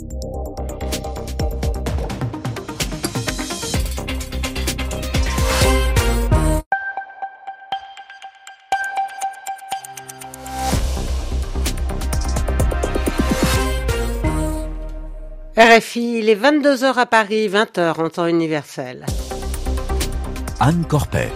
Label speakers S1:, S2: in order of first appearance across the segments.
S1: RFI, il est 22h à Paris, 20h en temps universel.
S2: Anne Corpet.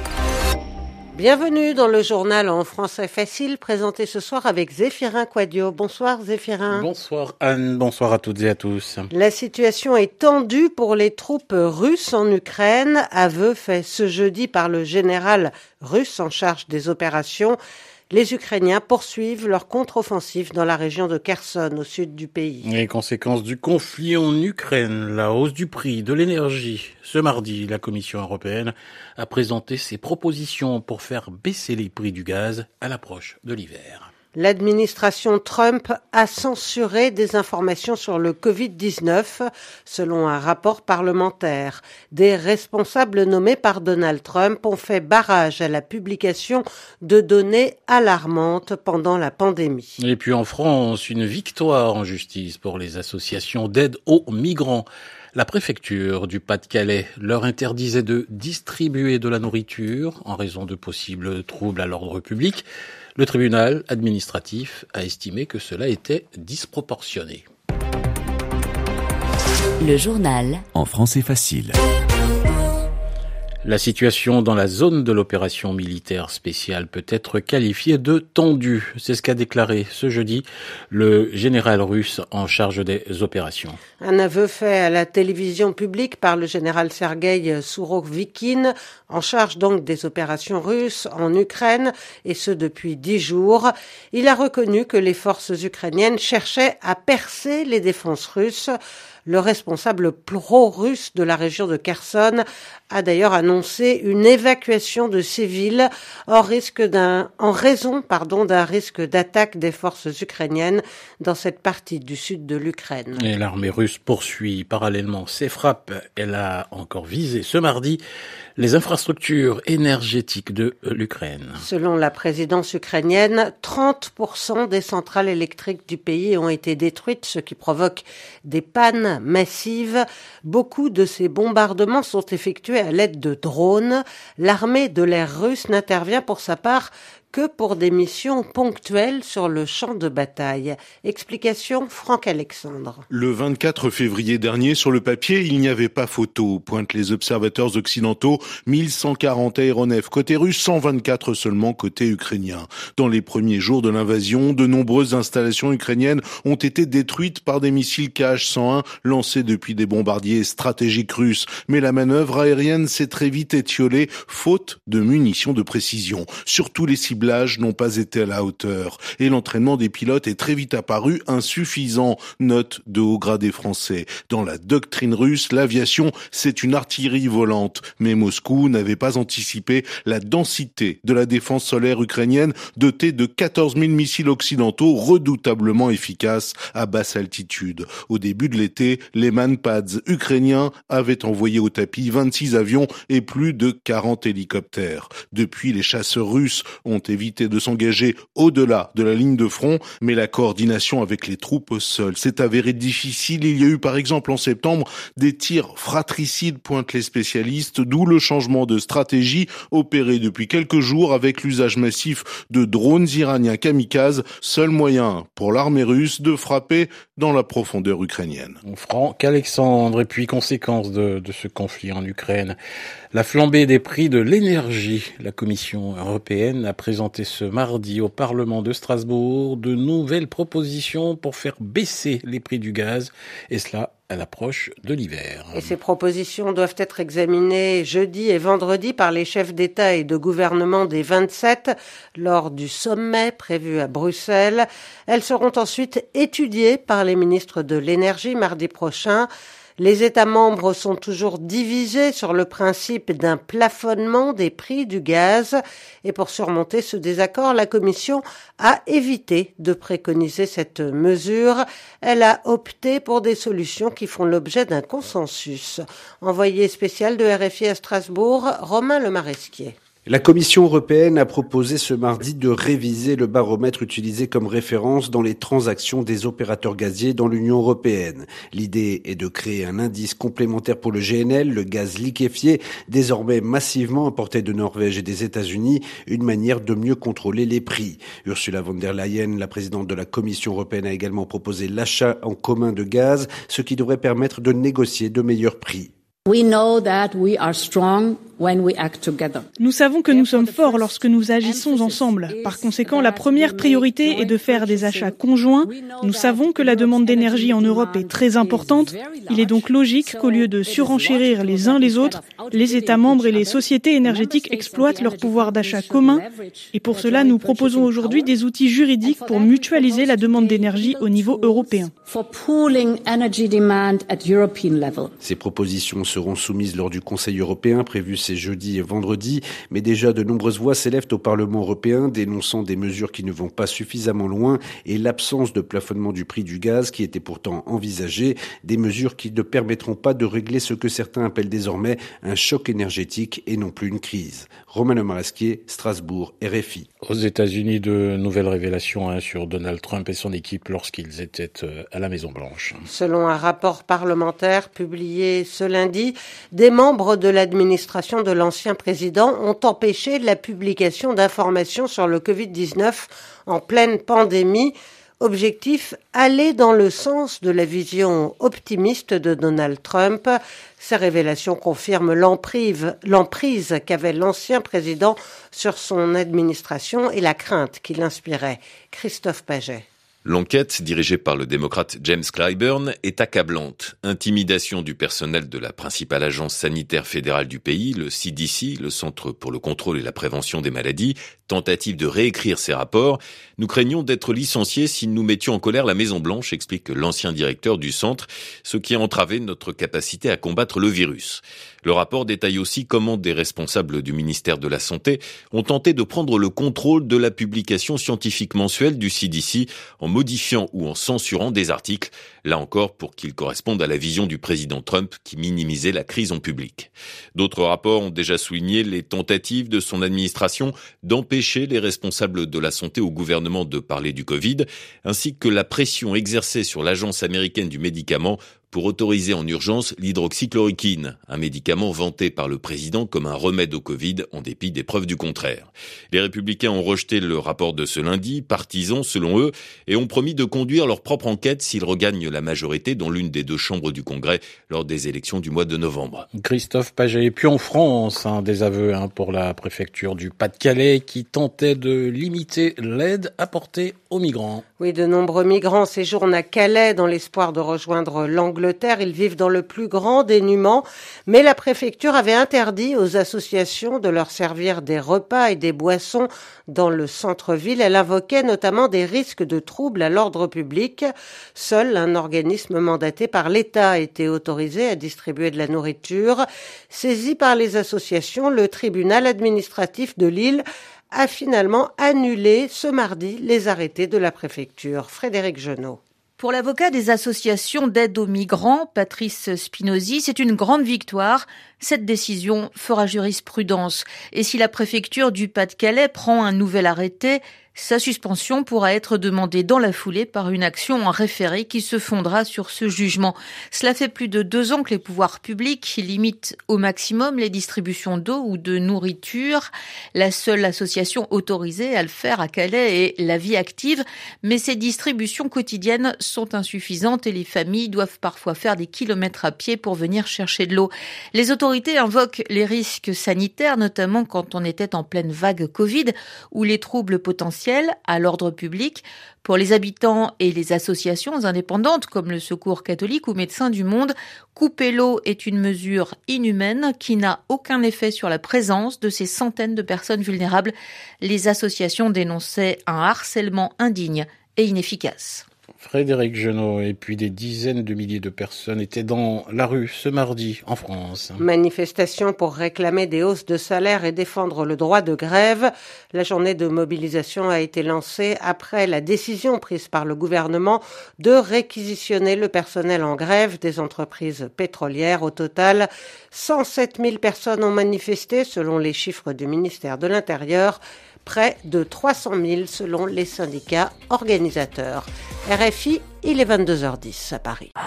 S1: Bienvenue dans le journal en français facile, présenté ce soir avec Zéphirin Quadio. Bonsoir Zéphirin.
S3: Bonsoir Anne, bonsoir à toutes et à tous.
S1: La situation est tendue pour les troupes russes en Ukraine, aveu fait ce jeudi par le général russe en charge des opérations les Ukrainiens poursuivent leur contre-offensive dans la région de Kherson, au sud du pays.
S3: Les conséquences du conflit en Ukraine, la hausse du prix de l'énergie. Ce mardi, la Commission européenne a présenté ses propositions pour faire baisser les prix du gaz à l'approche de l'hiver.
S1: L'administration Trump a censuré des informations sur le Covid-19, selon un rapport parlementaire. Des responsables nommés par Donald Trump ont fait barrage à la publication de données alarmantes pendant la pandémie.
S3: Et puis en France, une victoire en justice pour les associations d'aide aux migrants. La préfecture du Pas-de-Calais leur interdisait de distribuer de la nourriture en raison de possibles troubles à l'ordre public. Le tribunal administratif a estimé que cela était disproportionné.
S2: Le journal en français facile.
S3: La situation dans la zone de l'opération militaire spéciale peut être qualifiée de tendue. C'est ce qu'a déclaré ce jeudi le général russe en charge des opérations.
S1: Un aveu fait à la télévision publique par le général Sergei Sourovikine, en charge donc des opérations russes en Ukraine, et ce depuis dix jours. Il a reconnu que les forces ukrainiennes cherchaient à percer les défenses russes. Le responsable pro-russe de la région de Kherson a d'ailleurs annoncé une évacuation de civils en, risque d'un, en raison pardon, d'un risque d'attaque des forces ukrainiennes dans cette partie du sud de l'Ukraine.
S3: Et l'armée russe poursuit parallèlement ses frappes. Elle a encore visé ce mardi les infrastructures énergétiques de l'Ukraine.
S1: Selon la présidence ukrainienne, 30% des centrales électriques du pays ont été détruites, ce qui provoque des pannes massives. Beaucoup de ces bombardements sont effectués à l'aide de drones. L'armée de l'air russe n'intervient pour sa part que pour des missions ponctuelles sur le champ de bataille. Explication Franck Alexandre.
S4: Le 24 février dernier, sur le papier, il n'y avait pas photo, pointent les observateurs occidentaux. 1140 aéronefs côté russe, 124 seulement côté ukrainien. Dans les premiers jours de l'invasion, de nombreuses installations ukrainiennes ont été détruites par des missiles KH-101 lancés depuis des bombardiers stratégiques russes. Mais la manœuvre aérienne s'est très vite étiolée, faute de munitions de précision. Surtout les cibles n'ont pas été à la hauteur et l'entraînement des pilotes est très vite apparu insuffisant, note de haut gradé français. Dans la doctrine russe, l'aviation, c'est une artillerie volante, mais Moscou n'avait pas anticipé la densité de la défense solaire ukrainienne dotée de 14 000 missiles occidentaux redoutablement efficaces à basse altitude. Au début de l'été, les manpads ukrainiens avaient envoyé au tapis 26 avions et plus de 40 hélicoptères. Depuis, les chasseurs russes ont éviter de s'engager au-delà de la ligne de front, mais la coordination avec les troupes sol s'est avérée difficile. Il y a eu par exemple en septembre des tirs fratricides, pointent les spécialistes, d'où le changement de stratégie opéré depuis quelques jours avec l'usage massif de drones iraniens kamikazes, seul moyen pour l'armée russe de frapper dans la profondeur ukrainienne.
S3: Franck Alexandre, et puis conséquence de, de ce conflit en Ukraine, la flambée des prix de l'énergie. La Commission européenne a présenté ce mardi au Parlement de Strasbourg de nouvelles propositions pour faire baisser les prix du gaz, et cela à l'approche de l'hiver.
S1: Et ces propositions doivent être examinées jeudi et vendredi par les chefs d'État et de gouvernement des 27 lors du sommet prévu à Bruxelles. Elles seront ensuite étudiées par les ministres de l'énergie mardi prochain. Les États membres sont toujours divisés sur le principe d'un plafonnement des prix du gaz et pour surmonter ce désaccord, la Commission a évité de préconiser cette mesure. Elle a opté pour des solutions qui font l'objet d'un consensus. Envoyé spécial de RFI à Strasbourg, Romain Le Maresquier.
S5: La Commission européenne a proposé ce mardi de réviser le baromètre utilisé comme référence dans les transactions des opérateurs gaziers dans l'Union européenne. L'idée est de créer un indice complémentaire pour le GNL, le gaz liquéfié, désormais massivement importé de Norvège et des États-Unis, une manière de mieux contrôler les prix. Ursula von der Leyen, la présidente de la Commission européenne, a également proposé l'achat en commun de gaz, ce qui devrait permettre de négocier de meilleurs prix.
S6: We know that we are strong
S7: nous savons que nous sommes forts lorsque nous agissons ensemble. Par conséquent, la première priorité est de faire des achats conjoints. Nous savons que la demande d'énergie en Europe est très importante. Il est donc logique qu'au lieu de surenchérir les uns les autres, les États membres et les sociétés énergétiques exploitent leur pouvoir d'achat commun. Et pour cela, nous proposons aujourd'hui des outils juridiques pour mutualiser la demande d'énergie au niveau européen.
S5: Ces propositions seront soumises lors du Conseil européen prévu c'est jeudi et vendredi, mais déjà de nombreuses voix s'élèvent au Parlement européen dénonçant des mesures qui ne vont pas suffisamment loin et l'absence de plafonnement du prix du gaz qui était pourtant envisagé, des mesures qui ne permettront pas de régler ce que certains appellent désormais un choc énergétique et non plus une crise. Romano Marasquier, Strasbourg, RFI.
S3: Aux États-Unis, de nouvelles révélations hein, sur Donald Trump et son équipe lorsqu'ils étaient euh, à la Maison Blanche.
S1: Selon un rapport parlementaire publié ce lundi, des membres de l'administration de l'ancien président ont empêché la publication d'informations sur le Covid-19 en pleine pandémie. Objectif, aller dans le sens de la vision optimiste de Donald Trump. Ces révélations confirment l'emprise qu'avait l'ancien président sur son administration et la crainte qu'il inspirait. Christophe Paget.
S8: L'enquête, dirigée par le démocrate James Clyburn, est accablante. Intimidation du personnel de la principale agence sanitaire fédérale du pays, le CDC, le Centre pour le contrôle et la prévention des maladies, tentative de réécrire ses rapports. Nous craignons d'être licenciés si nous mettions en colère la Maison Blanche, explique l'ancien directeur du centre, ce qui a entravé notre capacité à combattre le virus. Le rapport détaille aussi comment des responsables du ministère de la Santé ont tenté de prendre le contrôle de la publication scientifique mensuelle du CDC en modifiant ou en censurant des articles, là encore pour qu'ils correspondent à la vision du président Trump qui minimisait la crise en public. D'autres rapports ont déjà souligné les tentatives de son administration d'empêcher les responsables de la santé au gouvernement de parler du Covid, ainsi que la pression exercée sur l'Agence américaine du médicament pour autoriser en urgence l'hydroxychloroquine, un médicament vanté par le président comme un remède au Covid en dépit des preuves du contraire. Les républicains ont rejeté le rapport de ce lundi, partisans selon eux, et ont promis de conduire leur propre enquête s'ils regagnent la majorité dans l'une des deux chambres du Congrès lors des élections du mois de novembre.
S3: Christophe Paget. Et puis en France, un des aveux hein, pour la préfecture du Pas-de-Calais qui tentait de limiter l'aide apportée aux migrants.
S1: Oui, de nombreux migrants séjournent à Calais dans l'espoir de rejoindre l'Angleterre ils vivent dans le plus grand dénuement, mais la préfecture avait interdit aux associations de leur servir des repas et des boissons dans le centre-ville. Elle invoquait notamment des risques de troubles à l'ordre public. Seul un organisme mandaté par l'État été autorisé à distribuer de la nourriture. Saisi par les associations, le tribunal administratif de Lille a finalement annulé ce mardi les arrêtés de la préfecture. Frédéric Genot.
S9: Pour l'avocat des associations d'aide aux migrants, Patrice Spinozzi, c'est une grande victoire. Cette décision fera jurisprudence. Et si la préfecture du Pas-de-Calais prend un nouvel arrêté, sa suspension pourra être demandée dans la foulée par une action en référé qui se fondera sur ce jugement. Cela fait plus de deux ans que les pouvoirs publics limitent au maximum les distributions d'eau ou de nourriture. La seule association autorisée à le faire à Calais est la vie active, mais ces distributions quotidiennes sont insuffisantes et les familles doivent parfois faire des kilomètres à pied pour venir chercher de l'eau. Les autorités invoquent les risques sanitaires, notamment quand on était en pleine vague Covid, où les troubles potentiels à l'ordre public pour les habitants et les associations indépendantes comme le Secours catholique ou Médecins du Monde. Couper l'eau est une mesure inhumaine qui n'a aucun effet sur la présence de ces centaines de personnes vulnérables. Les associations dénonçaient un harcèlement indigne et inefficace.
S3: Frédéric Genot et puis des dizaines de milliers de personnes étaient dans la rue ce mardi en France.
S1: Manifestation pour réclamer des hausses de salaire et défendre le droit de grève. La journée de mobilisation a été lancée après la décision prise par le gouvernement de réquisitionner le personnel en grève des entreprises pétrolières. Au total, 107 000 personnes ont manifesté selon les chiffres du ministère de l'Intérieur près de 300 000 selon les syndicats organisateurs. RFI, il est 22h10 à Paris.